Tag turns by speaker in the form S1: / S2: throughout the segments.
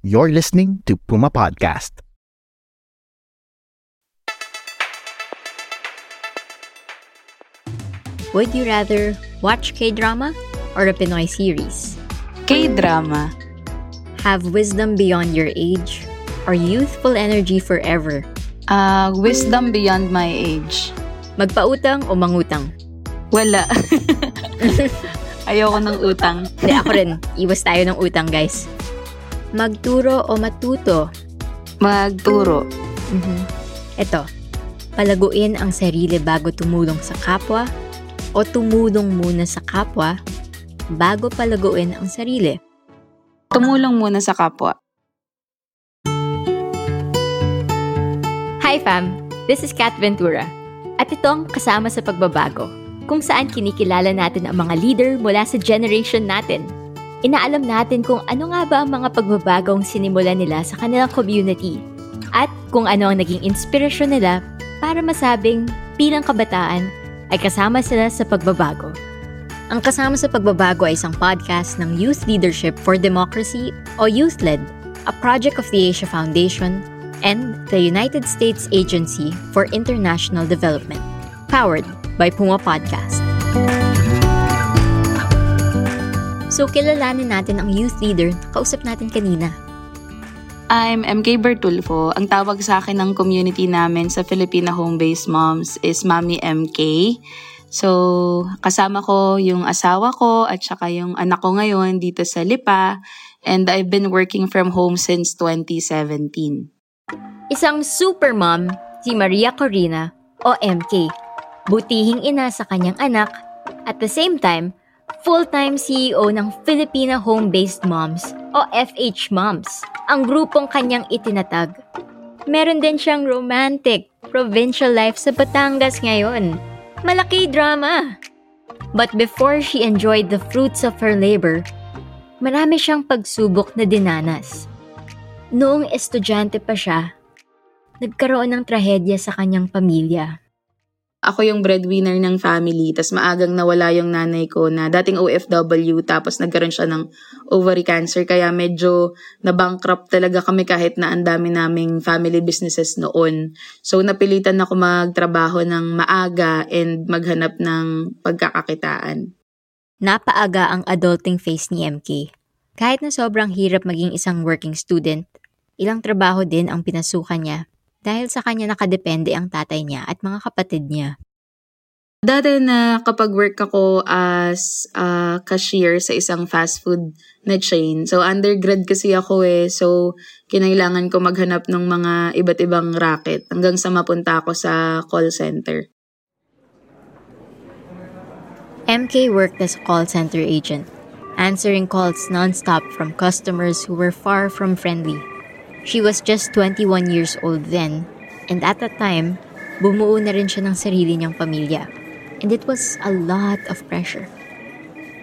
S1: You're listening to Puma Podcast.
S2: Would you rather watch K-drama or a Pinoy series?
S3: K-drama.
S2: Have wisdom beyond your age or youthful energy forever?
S3: Uh, wisdom beyond my age.
S2: Magpautang o mangutang?
S3: Wala. Ayoko ng utang.
S2: Hindi, ako rin. Iwas tayo ng utang, guys. Magturo o matuto?
S3: Magturo.
S2: Mhm. Ito, palaguin ang sarili bago tumulong sa kapwa o tumulong muna sa kapwa bago palaguin ang sarili.
S3: Tumulong muna sa kapwa.
S2: Hi fam! This is Kat Ventura. At itong Kasama sa Pagbabago, kung saan kinikilala natin ang mga leader mula sa generation natin. Inaalam natin kung ano nga ba ang mga pagbabagong sinimulan nila sa kanilang community at kung ano ang naging inspirasyon nila para masabing bilang kabataan ay kasama sila sa pagbabago. Ang Kasama sa Pagbabago ay isang podcast ng Youth Leadership for Democracy o YouthLED, a project of the Asia Foundation and the United States Agency for International Development, powered by Puma Podcast. So, kilalanin natin ang youth leader na kausap natin kanina.
S3: I'm MK Bertulfo. Ang tawag sa akin ng community namin sa Filipina Home-Based Moms is Mami MK. So, kasama ko yung asawa ko at saka yung anak ko ngayon dito sa Lipa. And I've been working from home since 2017.
S2: Isang super mom, si Maria Corina o MK. Butihing ina sa kanyang anak, at the same time, full-time CEO ng Filipina Home-Based Moms o FH Moms, ang grupong kanyang itinatag. Meron din siyang romantic, provincial life sa Batangas ngayon. Malaki drama! But before she enjoyed the fruits of her labor, marami siyang pagsubok na dinanas. Noong estudyante pa siya, nagkaroon ng trahedya sa kanyang pamilya.
S3: Ako yung breadwinner ng family, tas maagang nawala yung nanay ko na dating OFW, tapos nagkaroon siya ng ovary cancer, kaya medyo na-bankrupt talaga kami kahit na ang dami naming family businesses noon. So napilitan ako magtrabaho ng maaga and maghanap ng pagkakakitaan.
S2: Napaaga ang adulting phase ni MK. Kahit na sobrang hirap maging isang working student, ilang trabaho din ang pinasukan niya dahil sa kanya nakadepende ang tatay niya at mga kapatid niya.
S3: Dati na kapag work ako as a cashier sa isang fast food na chain. So undergrad kasi ako eh. So kinailangan ko maghanap ng mga iba't ibang racket hanggang sa mapunta ako sa call center.
S2: MK worked as a call center agent, answering calls nonstop from customers who were far from friendly. She was just 21 years old then, and at that time, bumuo na rin siya ng sarili niyang pamilya. And it was a lot of pressure.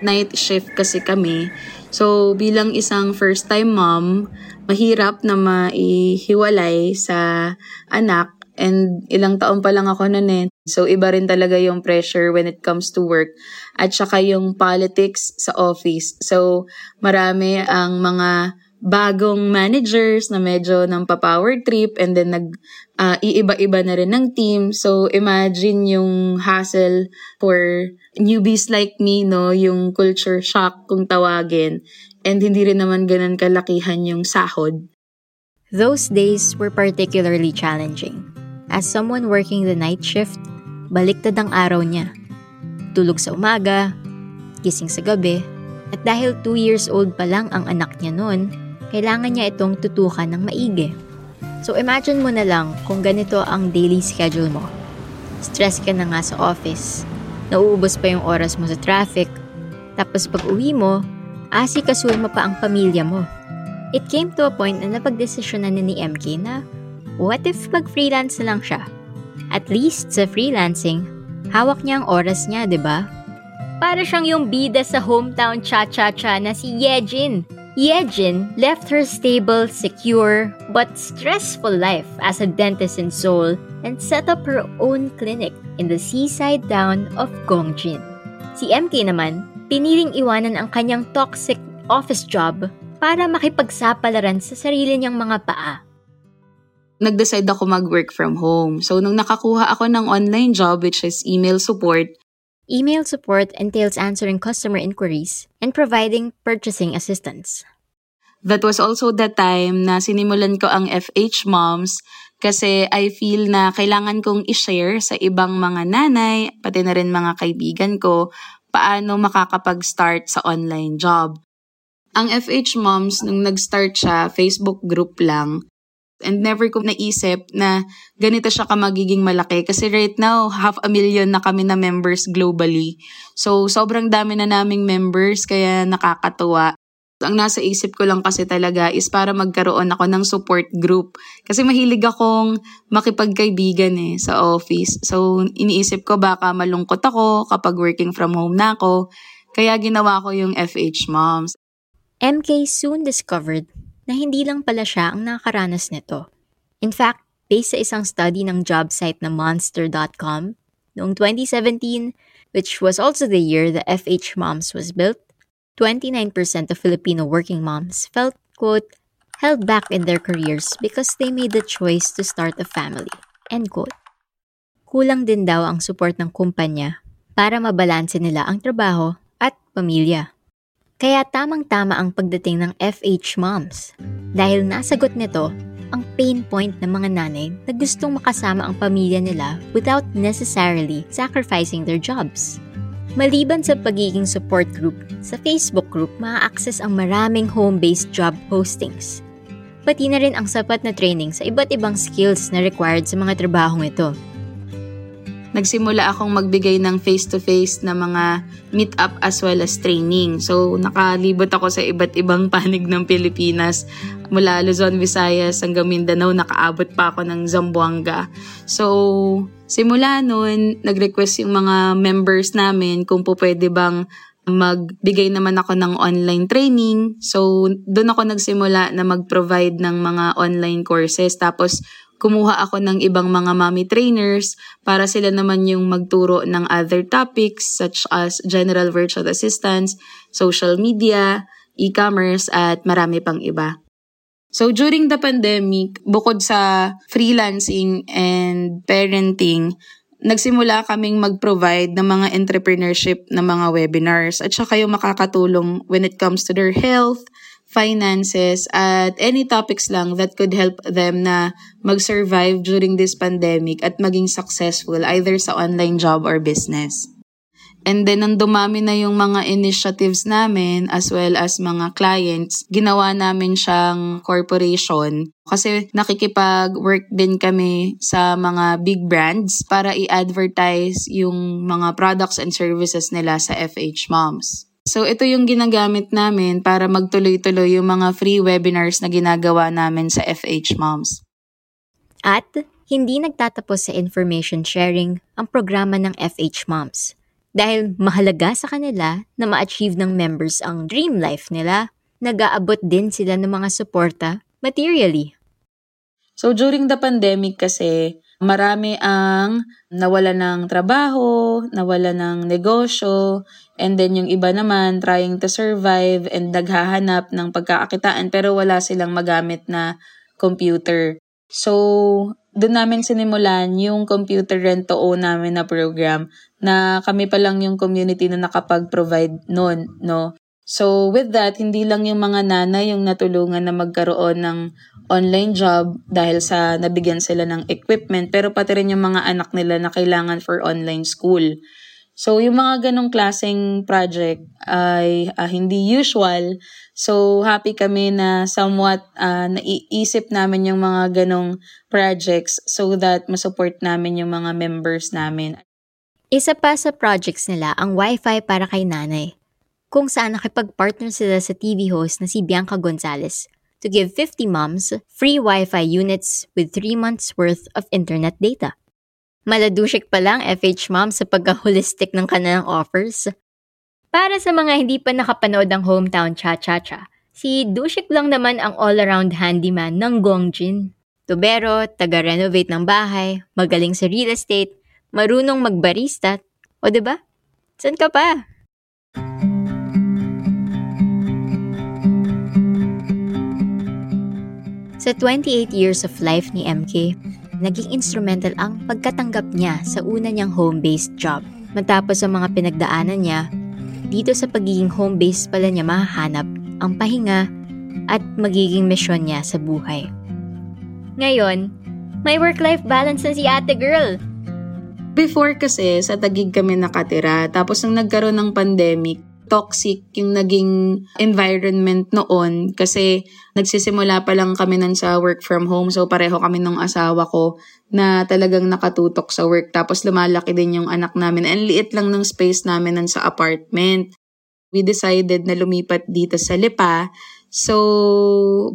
S3: Night shift kasi kami. So bilang isang first time mom, mahirap na maihiwalay sa anak and ilang taon pa lang ako noon eh. So iba rin talaga yung pressure when it comes to work at saka yung politics sa office. So marami ang mga bagong managers na medyo ng pa-power trip and then nag uh, iiba-iba na rin ng team. So imagine yung hassle for newbies like me, no, yung culture shock kung tawagin. And hindi rin naman ganun kalakihan yung sahod.
S2: Those days were particularly challenging. As someone working the night shift, baliktad ang araw niya. Tulog sa umaga, gising sa gabi, at dahil 2 years old pa lang ang anak niya noon, kailangan niya itong tutukan ng maigi. So imagine mo na lang kung ganito ang daily schedule mo. Stress ka na nga sa office, nauubos pa yung oras mo sa traffic, tapos pag uwi mo, asikasuhin mo pa ang pamilya mo. It came to a point na napagdesisyonan ni MK na what if mag-freelance na lang siya? At least sa freelancing, hawak niya ang oras niya, di ba? Para siyang yung bida sa hometown cha-cha-cha na si Yejin Yejin left her stable, secure, but stressful life as a dentist in Seoul and set up her own clinic in the seaside town of Gongjin. Si MK naman, piniling iwanan ang kanyang toxic office job para makipagsapalaran sa sarili niyang mga paa.
S3: Nag-decide ako mag-work from home. So, nung nakakuha ako ng online job, which is email support,
S2: Email support entails answering customer inquiries and providing purchasing assistance.
S3: that was also the time na sinimulan ko ang FH Moms kasi I feel na kailangan kong i-share sa ibang mga nanay, pati na rin mga kaibigan ko, paano makakapag-start sa online job. Ang FH Moms, nung nag-start siya, Facebook group lang, and never ko naisip na ganito siya ka magiging malaki kasi right now half a million na kami na members globally. So sobrang dami na naming members kaya nakakatuwa. Ang nasa isip ko lang kasi talaga is para magkaroon ako ng support group. Kasi mahilig akong makipagkaibigan eh sa office. So iniisip ko baka malungkot ako kapag working from home na ako. Kaya ginawa ko yung FH Moms.
S2: MK soon discovered na hindi lang pala siya ang nakaranas nito. In fact, based sa isang study ng job site na monster.com, noong 2017, which was also the year the FH Moms was built, 29% of Filipino working moms felt, quote, held back in their careers because they made the choice to start a family, end quote. Kulang din daw ang support ng kumpanya para mabalanse nila ang trabaho at pamilya. Kaya tamang-tama ang pagdating ng FH Moms dahil nasagot nito ang pain point ng mga nanay na gustong makasama ang pamilya nila without necessarily sacrificing their jobs. Maliban sa pagiging support group, sa Facebook group maa-access ang maraming home-based job postings. Pati na rin ang sapat na training sa iba't ibang skills na required sa mga trabahong ito.
S3: Nagsimula akong magbigay ng face-to-face na mga meet-up as well as training. So, nakalibot ako sa iba't ibang panig ng Pilipinas. Mula Luzon, Visayas hanggang Mindanao, nakaabot pa ako ng Zamboanga. So, simula noon, nag-request yung mga members namin kung po pwede bang magbigay naman ako ng online training. So, doon ako nagsimula na mag-provide ng mga online courses. Tapos, kumuha ako ng ibang mga mommy trainers para sila naman yung magturo ng other topics such as general virtual assistance, social media, e-commerce, at marami pang iba. So during the pandemic, bukod sa freelancing and parenting, nagsimula kaming mag-provide ng mga entrepreneurship na mga webinars at saka yung makakatulong when it comes to their health, finances, at any topics lang that could help them na mag-survive during this pandemic at maging successful either sa online job or business. And then, nang dumami na yung mga initiatives namin as well as mga clients, ginawa namin siyang corporation kasi nakikipag-work din kami sa mga big brands para i-advertise yung mga products and services nila sa FH Moms. So ito yung ginagamit namin para magtuloy-tuloy yung mga free webinars na ginagawa namin sa FH Moms.
S2: At hindi nagtatapos sa information sharing ang programa ng FH Moms dahil mahalaga sa kanila na ma-achieve ng members ang dream life nila, nag-aabot din sila ng mga suporta materially.
S3: So during the pandemic kasi, marami ang nawala ng trabaho, nawala ng negosyo, and then yung iba naman trying to survive and naghahanap ng pagkakakitaan pero wala silang magamit na computer. So, doon namin sinimulan yung computer rent to own namin na program na kami pa lang yung community na nakapag-provide noon, no? So, with that, hindi lang yung mga nanay yung natulungan na magkaroon ng online job dahil sa nabigyan sila ng equipment, pero pati rin yung mga anak nila na kailangan for online school. So, yung mga ganong klaseng project ay uh, hindi usual. So, happy kami na somewhat uh, naiisip namin yung mga ganong projects so that masupport namin yung mga members namin.
S2: Isa pa sa projects nila ang Wi-Fi para kay nanay, kung saan nakipag-partner sila sa TV host na si Bianca Gonzalez to give 50 moms free Wi-Fi units with 3 months worth of internet data. Maladusyik pa lang FH Mom sa pagka-holistic ng kanilang offers. Para sa mga hindi pa nakapanood ng Hometown Cha-Cha-Cha, si Dushik lang naman ang all-around handyman ng Gongjin. Tubero, taga-renovate ng bahay, magaling sa real estate, marunong magbarista. O ba? Diba? San ka pa? Sa 28 years of life ni MK, naging instrumental ang pagkatanggap niya sa una niyang home-based job. Matapos ang mga pinagdaanan niya, dito sa pagiging home-based pala niya mahahanap ang pahinga at magiging misyon niya sa buhay. Ngayon, may work-life balance na si ate girl.
S3: Before kasi, sa Tagig kami nakatira. Tapos nung nagkaroon ng pandemic, toxic yung naging environment noon kasi nagsisimula pa lang kami nun sa work from home. So pareho kami nung asawa ko na talagang nakatutok sa work. Tapos lumalaki din yung anak namin. And liit lang ng space namin nun sa apartment. We decided na lumipat dito sa Lipa. So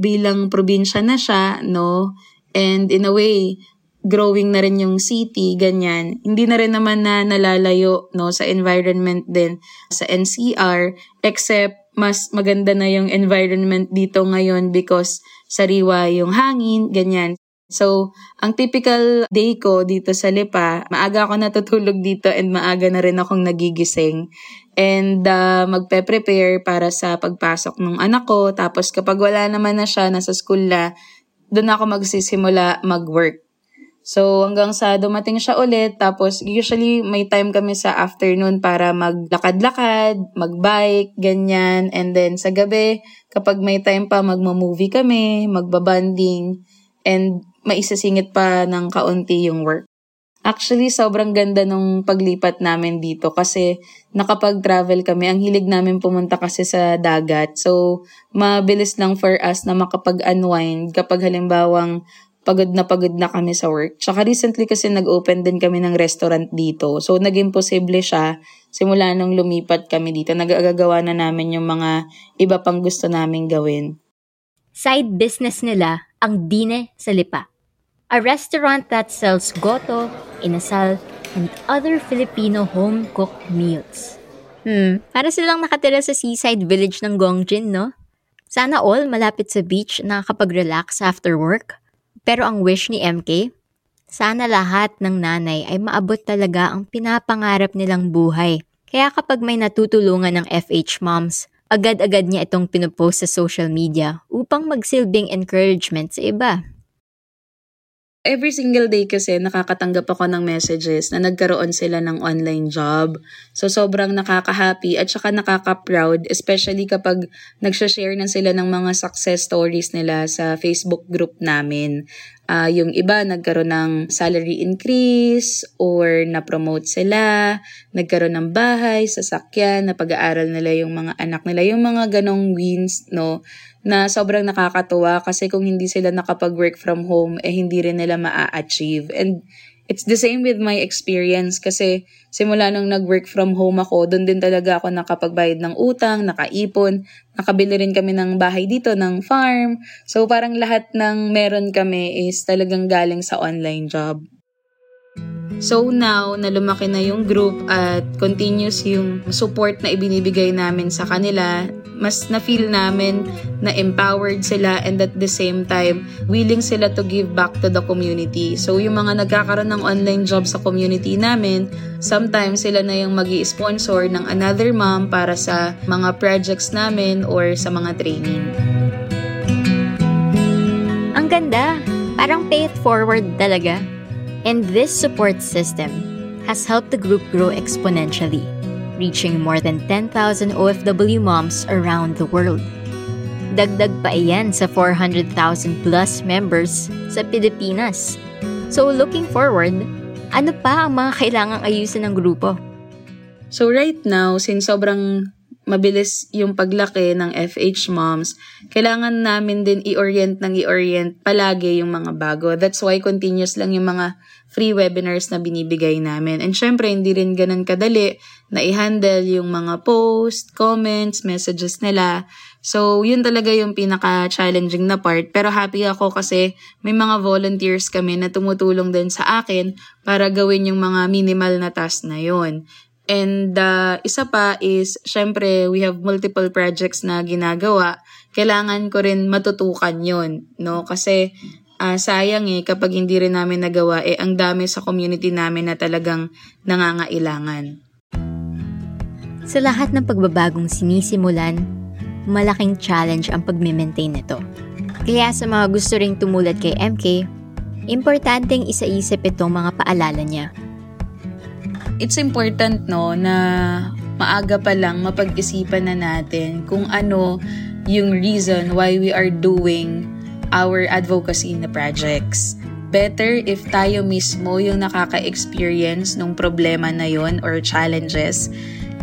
S3: bilang probinsya na siya, no? And in a way, growing na rin yung city, ganyan. Hindi na rin naman na nalalayo no, sa environment din sa NCR, except mas maganda na yung environment dito ngayon because sariwa yung hangin, ganyan. So, ang typical day ko dito sa Lipa, maaga ako natutulog dito and maaga na rin akong nagigising. And uh, magpe-prepare para sa pagpasok ng anak ko. Tapos kapag wala naman na siya, nasa school na, doon ako magsisimula mag-work. So hanggang sa dumating siya ulit, tapos usually may time kami sa afternoon para maglakad-lakad, magbike, ganyan. And then sa gabi, kapag may time pa, magmo-movie kami, magbabanding, and maisasingit pa ng kaunti yung work. Actually, sobrang ganda nung paglipat namin dito kasi nakapag-travel kami. Ang hilig namin pumunta kasi sa dagat. So, mabilis lang for us na makapag-unwind kapag halimbawang pagod na pagod na kami sa work. Tsaka recently kasi nag-open din kami ng restaurant dito. So, naging posible siya simula nung lumipat kami dito. Nagagagawa na namin yung mga iba pang gusto naming gawin.
S2: Side business nila ang Dine sa Lipa. A restaurant that sells goto, inasal, and other Filipino home-cooked meals. Hmm, para silang nakatira sa seaside village ng Gongjin, no? Sana all malapit sa beach nakakapag-relax after work pero ang wish ni MK, sana lahat ng nanay ay maabot talaga ang pinapangarap nilang buhay. Kaya kapag may natutulungan ng FH moms, agad-agad niya itong pinupost sa social media upang magsilbing encouragement sa iba.
S3: Every single day kasi nakakatanggap ako ng messages na nagkaroon sila ng online job. So sobrang nakaka-happy at saka nakaka-proud especially kapag nagsha-share na sila ng mga success stories nila sa Facebook group namin. Uh, yung iba nagkaroon ng salary increase or na-promote sila, nagkaroon ng bahay, sasakyan, na pag-aaral nila yung mga anak nila, yung mga ganong wins, no? Na sobrang nakakatuwa kasi kung hindi sila nakapag-work from home, eh hindi rin nila maa-achieve. And it's the same with my experience kasi simula nung nag-work from home ako, doon din talaga ako nakapagbayad ng utang, nakaipon, nakabili rin kami ng bahay dito, ng farm. So parang lahat ng meron kami is talagang galing sa online job. So now, na lumaki na yung group at continuous yung support na ibinibigay namin sa kanila, mas na-feel namin na empowered sila and at the same time, willing sila to give back to the community. So yung mga nagkakaroon ng online job sa community namin, sometimes sila na yung mag sponsor ng another mom para sa mga projects namin or sa mga training.
S2: Ang ganda! Parang pay it forward talaga. And this support system has helped the group grow exponentially, reaching more than 10,000 OFW moms around the world. Dagdag pa iyan sa 400,000 plus members sa Pilipinas. So looking forward, ano pa ang mga kailangang ayusin ng grupo?
S3: So right now, since sobrang mabilis yung paglaki ng FH moms, kailangan namin din i-orient ng i-orient palagi yung mga bago. That's why continuous lang yung mga free webinars na binibigay namin. And syempre, hindi rin ganun kadali na i-handle yung mga post, comments, messages nila. So, yun talaga yung pinaka-challenging na part. Pero happy ako kasi may mga volunteers kami na tumutulong din sa akin para gawin yung mga minimal na task na yun. And uh, isa pa is, syempre, we have multiple projects na ginagawa. Kailangan ko rin matutukan yon no? Kasi uh, sayang eh, kapag hindi rin namin nagawa, eh, ang dami sa community namin na talagang nangangailangan.
S2: Sa lahat ng pagbabagong sinisimulan, malaking challenge ang pag-maintain nito. Kaya sa mga gusto ring tumulad kay MK, importanteng isaisip itong mga paalala niya.
S3: It's important no na maaga pa lang mapag-isipan na natin kung ano yung reason why we are doing our advocacy na projects. Better if tayo mismo yung nakaka-experience ng problema na yon or challenges.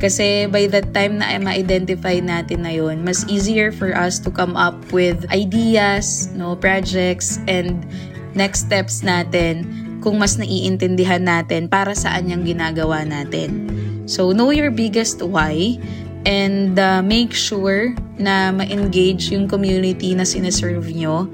S3: Kasi by that time na ma-identify natin na yon, mas easier for us to come up with ideas, no, projects, and next steps natin kung mas naiintindihan natin para saan yung ginagawa natin. So, know your biggest why and uh, make sure na ma-engage yung community na sineserve nyo.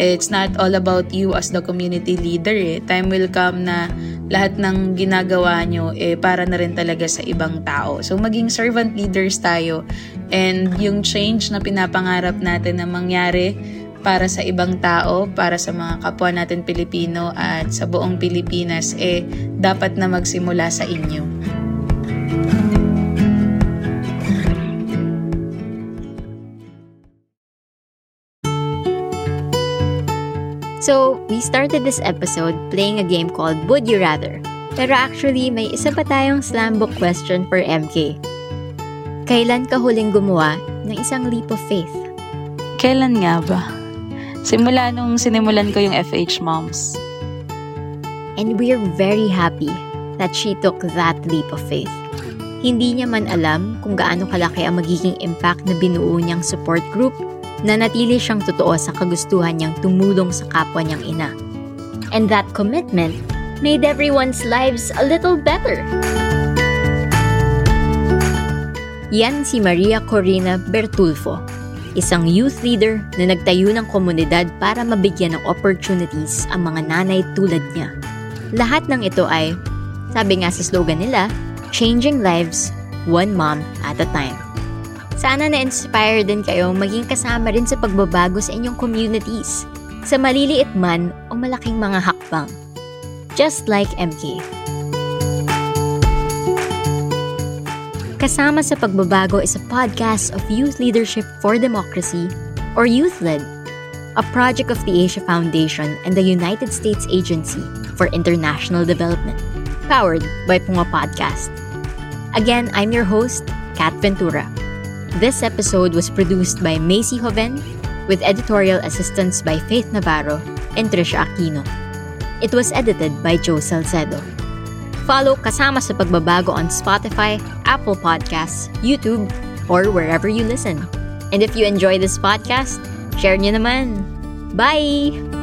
S3: It's not all about you as the community leader eh. Time will come na lahat ng ginagawa nyo eh para na rin talaga sa ibang tao. So maging servant leaders tayo and yung change na pinapangarap natin na mangyari para sa ibang tao, para sa mga kapwa natin Pilipino at sa buong Pilipinas eh dapat na magsimula sa inyo.
S2: So, we started this episode playing a game called Would You Rather? Pero actually, may isa pa tayong slam book question for MK. Kailan ka huling gumawa ng isang leap of faith?
S3: Kailan nga ba? Simula nung sinimulan ko yung FH Moms.
S2: And we're very happy that she took that leap of faith. Hindi niya man alam kung gaano kalaki ang magiging impact na binuo niyang support group na natili siyang totoo sa kagustuhan niyang tumulong sa kapwa niyang ina. And that commitment made everyone's lives a little better. Yan si Maria Corina Bertulfo, isang youth leader na nagtayo ng komunidad para mabigyan ng opportunities ang mga nanay tulad niya. Lahat ng ito ay, sabi nga sa slogan nila, changing lives one mom at a time. Sana na-inspire din kayo maging kasama rin sa pagbabago sa inyong communities, sa maliliit man o malaking mga hakbang. Just like MK. Kasama sa Pagbabago is a podcast of Youth Leadership for Democracy, or YouthLed, a project of the Asia Foundation and the United States Agency for International Development, powered by Punga Podcast. Again, I'm your host, Kat Ventura. This episode was produced by Macy Hoven with editorial assistance by Faith Navarro and Trisha Aquino. It was edited by Joe Salcedo. Follow Kasama sa Pagbabago on Spotify, Apple Podcasts, YouTube, or wherever you listen. And if you enjoy this podcast, share nyo naman. Bye!